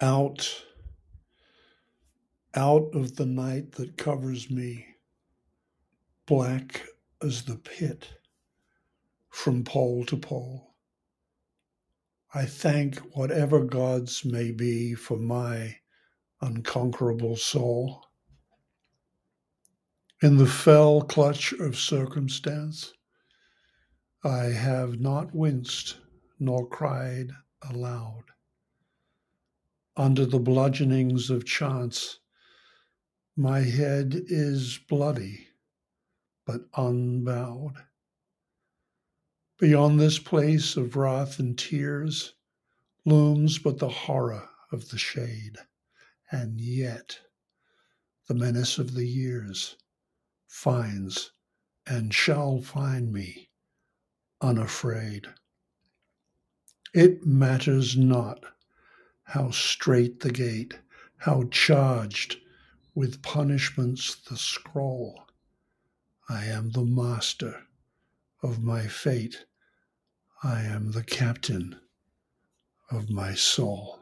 out, out of the night that covers me, black as the pit, from pole to pole. I thank whatever gods may be for my unconquerable soul. In the fell clutch of circumstance, I have not winced nor cried aloud. Under the bludgeonings of chance, my head is bloody, but unbowed. Beyond this place of wrath and tears looms but the horror of the shade, and yet the menace of the years finds and shall find me unafraid. It matters not how strait the gate, how charged with punishments the scroll. I am the master of my fate. I am the captain of my soul.